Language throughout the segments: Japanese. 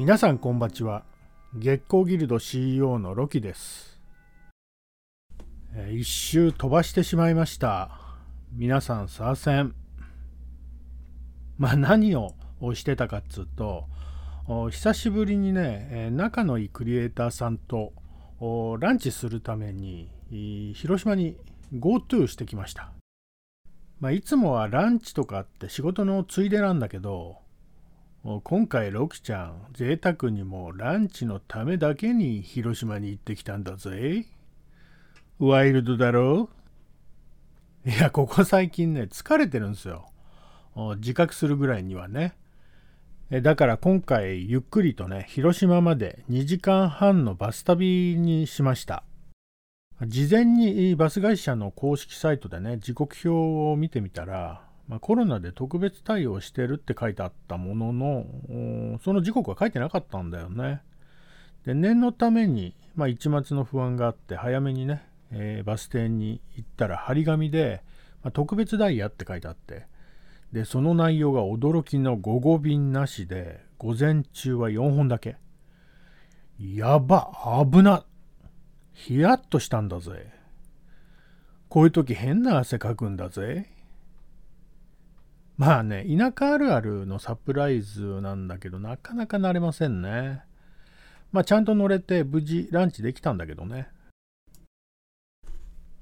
皆さんこんばちは。月光ギルド CEO のロキです。えー一周飛ばしてしまいました。皆さんすいませんまあ何をしてたかっつうとお久しぶりにねえ仲のいいクリエイターさんとランチするために広島に GoTo してきました。まあいつもはランチとかって仕事のついでなんだけど今回ロキちゃん贅沢にもランチのためだけに広島に行ってきたんだぜ。ワイルドだろ？いやここ最近ね疲れてるんですよ。自覚するぐらいにはね。だから今回ゆっくりとね広島まで2時間半のバス旅にしました。事前にバス会社の公式サイトでね時刻表を見てみたら、まあ、コロナで特別対応してるって書いてあったもののその時刻は書いてなかったんだよね。で念のために、まあ、一末の不安があって早めにね、えーバス停に行ったら張り紙で、まあ特別ダイヤって書いてあってでその内容が驚きの午後便なしで午前中は4本だけ。やば危なヒヤッとしたんだぜ。こういう時変な汗かくんだぜ。まあね田舎あるあるのサプライズなんだけどなかなか慣れませんねまあちゃんと乗れて無事ランチできたんだけどね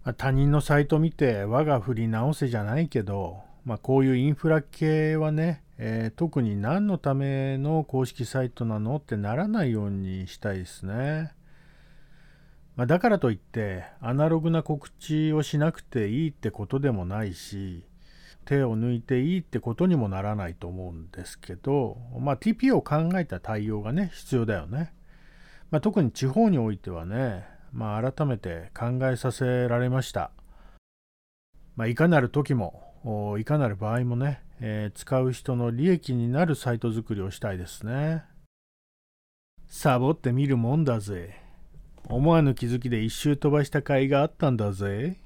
まあ他人のサイト見て我が振り直せじゃないけど、まあ、こういうインフラ系はね、えー特に何のための公式サイトなのってならないようにしたいですね。まあ、だからといってアナログな告知をしなくていいってことでもないし手を抜いていいってことにもならないと思うんですけど、まあ、TP を考えた対応がね必要だよね。まあ、特に地方においてはね、まあ、改めて考えさせられました。まあ、いかなる時もいかなる場合もね、えー使う人の利益になるサイト作りをしたいですね。サボってみるもんだぜ。思わぬ気づきで一周飛ばした甲斐があったんだぜ。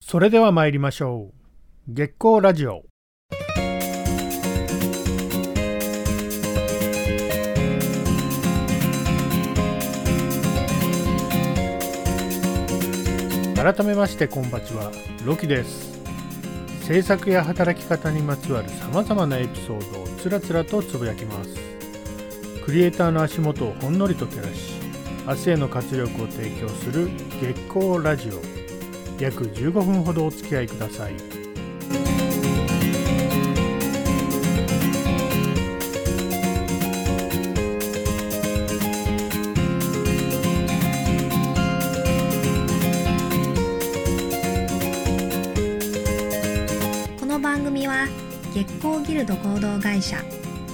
それでは参りましょう。月光ラジオ。改めましてこんばちはロキです。制作や働き方にまつわるさまざまなエピソードをつらつらとつぶやきます。クリエイターの足元をほんのりと照らし明日への活力を提供する月光ラジオ。約15分ほどお付き合いください。月光ギルド合同会社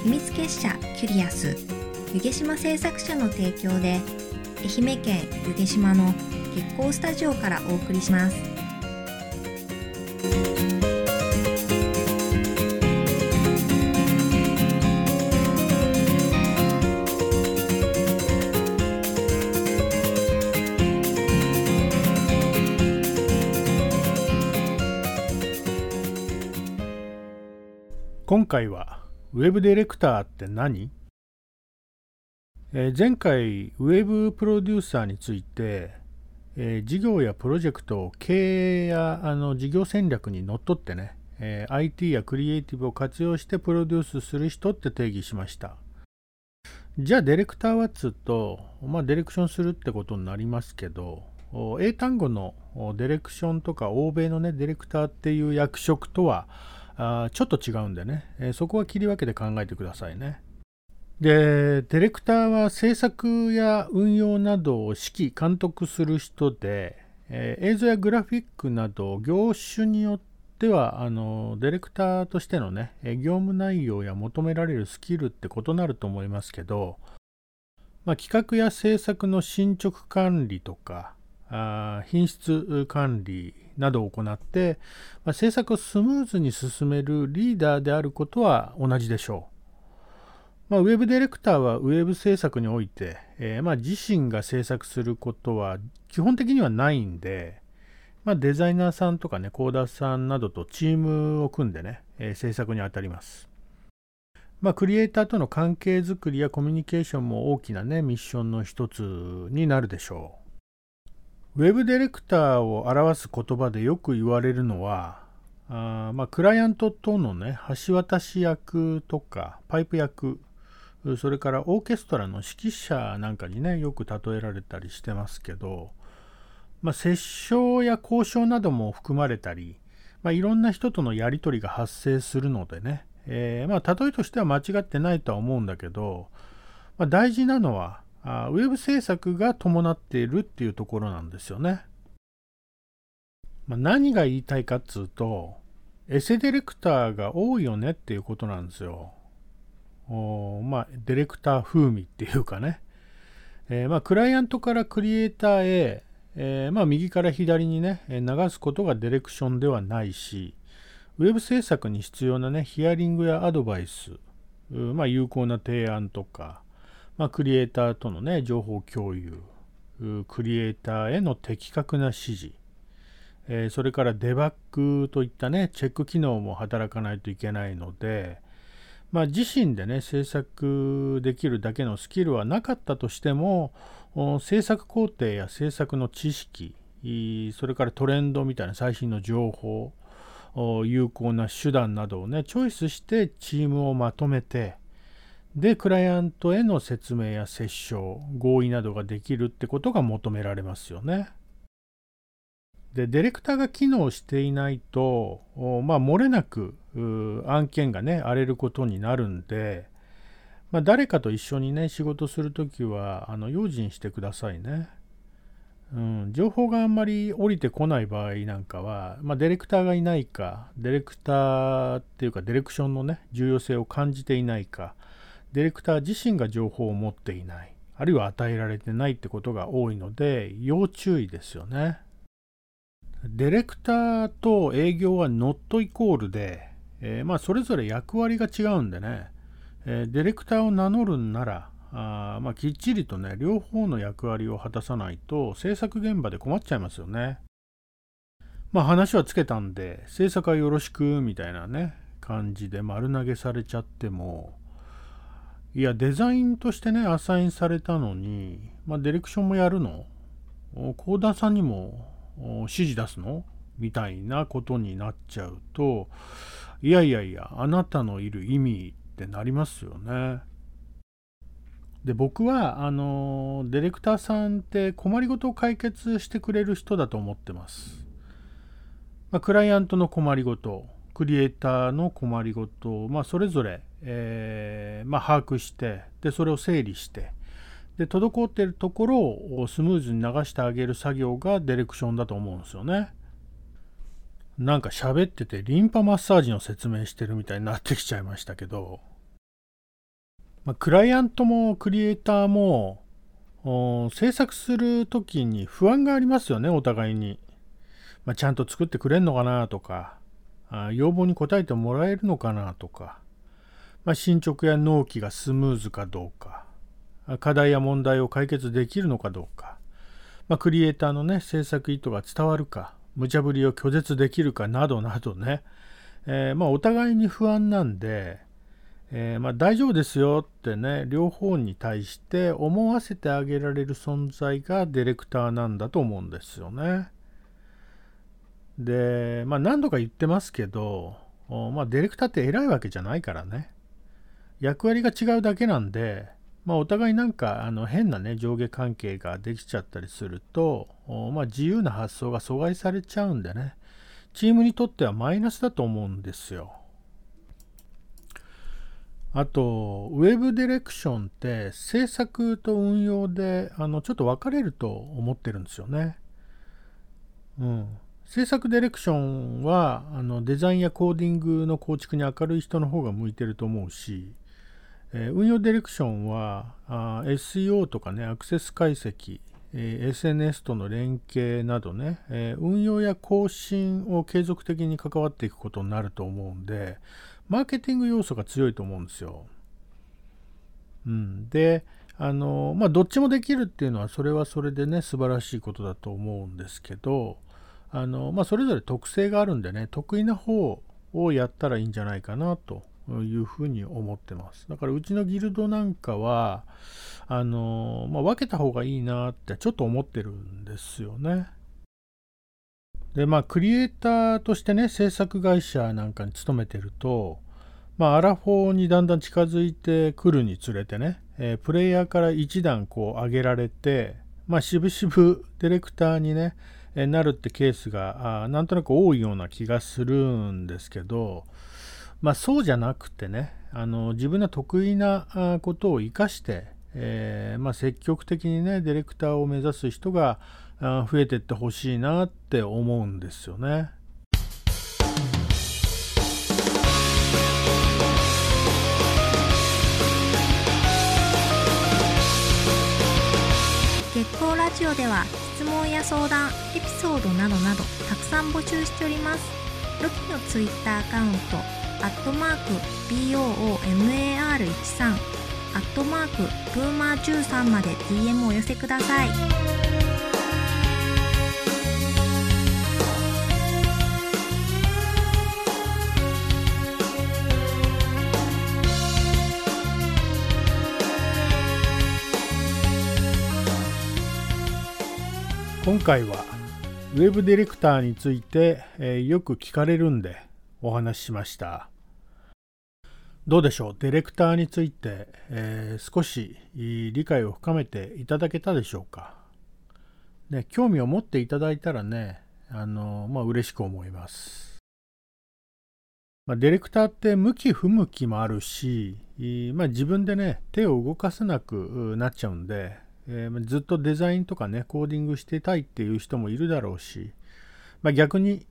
秘密結社キュリアス湯気島製作者の提供で愛媛県湯気島の月光スタジオからお送りします。今回はウェブディレクターって何、え前回ウェブプロデューサーについて、え事業やプロジェクトを経営やあの事業戦略にのっとってね、え IT やクリエイティブを活用してプロデュースする人って定義しました。じゃあディレクターはっつうと、まあ、ディレクションするってことになりますけど英単語のディレクションとか欧米のねディレクターっていう役職とはあちょっと違うんでね、えーそこは切り分けて考えてくださいね。で、ディレクターは制作や運用などを指揮、監督する人で、えー映像やグラフィックなど業種によってはあのディレクターとしてのね、業務内容や求められるスキルって異なると思いますけど、まあ、企画や制作の進捗管理とか、あ品質管理などを行って、まあ、制作をスムーズに進めるリーダーであることは同じでしょう。まあ、ウェブディレクターはウェブ制作において、えーまあ、自身が制作することは基本的にはないんで、まあ、デザイナーさんとかね、コーダーさんなどとチームを組んでね、えー制作に当たります。ま、クリエイターとの関係づくりやコミュニケーションも大きなね、ミッションの一つになるでしょう。ウェブディレクターを表す言葉でよく言われるのは、あまあ、クライアントとのね、橋渡し役とか、パイプ役、それからオーケストラの指揮者なんかにね、よく例えられたりしてますけど、まあ、折衝や交渉なども含まれたり、まあ、いろんな人とのやり取りが発生するのでね、えー、まあ、例えとしては間違ってないとは思うんだけど、まあ、大事なのはあ、ウェブ制作が伴っているっていうところなんですよね。まあ、何が言いたいかっつうと、エセディレクターが多いよねっていうことなんですよ。おまあ、ディレクター風味っていうかね。えー、まあ、クライアントからクリエイターへ、えー、まあ、右から左にね、流すことがディレクションではないし、ウェブ制作に必要なね、ヒアリングやアドバイス、まあ、有効な提案とか、まあ、クリエイターとのね、情報共有、クリエイターへの的確な指示、えー、それからデバッグといったね、チェック機能も働かないといけないので、まあ、自身でね、制作できるだけのスキルはなかったとしても、制作工程や制作の知識、それからトレンドみたいな最新の情報、有効な手段などをね、チョイスしてチームをまとめて、で、クライアントへの説明や折衝、合意などができるってことが求められますよね。で、ディレクターが機能していないと、まあ、漏れなく案件がね、荒れることになるんで、まあ、誰かと一緒にね、仕事するときは、あの、用心してくださいね。うん、情報があんまり降りてこない場合なんかは、まあ、ディレクターがいないか、ディレクターっていうか、ディレクションのね、重要性を感じていないか、ディレクター自身が情報を持っていない、あるいは与えられてないってことが多いので、要注意ですよね。ディレクターと営業はノットイコールで、えー、まあそれぞれ役割が違うんでね、えー、ディレクターを名乗るんなら、あまあ、きっちりとね、両方の役割を果たさないと制作現場で困っちゃいますよね。まあ話はつけたんで、制作はよろしくみたいなね、感じで丸投げされちゃっても、いや、デザインとしてね、アサインされたのに、まあ、ディレクションもやるの？コーダーさんにも指示出すの？みたいなことになっちゃうと、いやいやいや、あなたのいる意味ってなりますよね。で僕はあのディレクターさんって困りごとを解決してくれる人だと思ってます。まあ、クライアントの困りごとクリエイターの困りごとまあ、それぞれ、えー、まあ、把握してでそれを整理してで滞っているところをスムーズに流してあげる作業がディレクションだと思うんですよね。なんか喋っててリンパマッサージの説明してるみたいになってきちゃいましたけどまあ、クライアントもクリエイターも制作するときに不安がありますよね、お互いに。まあ、ちゃんと作ってくれんのかなとか、あ要望に応えてもらえるのかなとか、まあ、進捗や納期がスムーズかどうか、課題や問題を解決できるのかどうか、まあ、クリエイターのね、制作意図が伝わるか、無茶ぶりを拒絶できるかなどなどね、えー、まあお互いに不安なんで、えー、ま、大丈夫ですよってね両方に対して思わせてあげられる存在がディレクターなんだと思うんですよね。で、まあ、何度か言ってますけど、まあ、ディレクターって偉いわけじゃないからね役割が違うだけなんで、まあ、お互いなんかあの変なね上下関係ができちゃったりすると、まあ、自由な発想が阻害されちゃうんでねチームにとってはマイナスだと思うんですよ。あと、ウェブディレクションって制作と運用であのちょっと分かれると思ってるんですよね。うん。制作ディレクションはあのデザインやコーディングの構築に明るい人の方が向いてると思うし、え、運用ディレクションはあ SEO とかね、アクセス解析、え、SNS との連携などね、え、運用や更新を継続的に関わっていくことになると思うんで、マーケティング要素が強いと思うんですよ。うん、であのまあどっちもできるっていうのはそれはそれでね素晴らしいことだと思うんですけどあの、まあ、それぞれ特性があるんでね得意な方をやったらいいんじゃないかなというふうに思ってます。だからうちのギルドなんかは、あのまあ、分けた方がいいなってちょっと思ってるんですよね。で、まあ、クリエイターとしてね、制作会社なんかに勤めてると、まあ、アラフォーにだんだん近づいてくるにつれてね、えー、プレイヤーから一段こう上げられて、まあ、しぶしぶディレクターにね、えー、なるってケースがあなんとなく多いような気がするんですけど、まあ、そうじゃなくてねあの自分の得意なことを生かして、えー、まあ、積極的にねディレクターを目指す人が増えていってほしいなって思うんですよね。月光ラジオでは質問や相談エピソードなどなどたくさん募集しておりますロキのツイッターアカウントアットマーク BOOMAR13 アットマークブーマー13まで DM をお寄せください。今回はウェブディレクターについて、えー、よく聞かれるんでお話ししましたどうでしょう？ディレクターについて、えー、少し理解を深めていただけたでしょうか、ね、興味を持っていただいたらねあのまあ嬉しく思います。まあ、ディレクターって向き不向きもあるし、まあ、自分でね手を動かせなくなっちゃうんでえー、ずっとデザインとかね、コーディングしてたいっていう人もいるだろうし、まあ、逆に、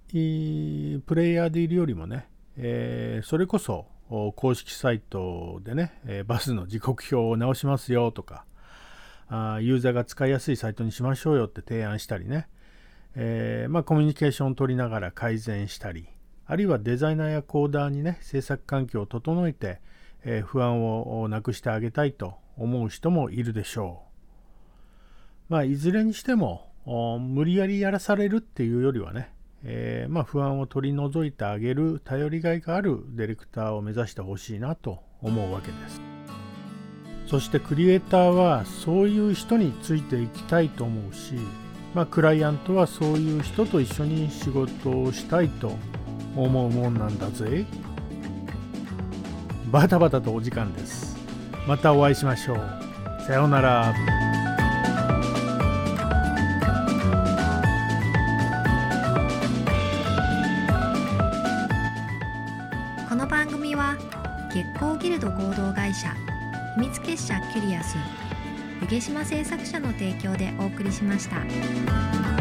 プレイヤーでいるよりもね、えー、それこそ公式サイトでね、え、バスの時刻表を直しますよとかあ、ユーザーが使いやすいサイトにしましょうよって提案したりね、えー、まあ、コミュニケーションを取りながら改善したり、あるいはデザイナーやコーダーにね、制作環境を整えて、え不安をなくしてあげたいと思う人もいるでしょう。まあ、いずれにしても無理やりやらされるっていうよりはね、えー、まあ、不安を取り除いてあげる頼りがいがあるディレクターを目指してほしいなと思うわけです。そしてクリエイターはそういう人についていきたいと思うし、まあ、クライアントはそういう人と一緒に仕事をしたいと思うもんなんだぜ。バタバタとお時間です。またお会いしましょう。さようなら。ルド合同会社秘密結社キュリアス湯毛島製作者の提供でお送りしました。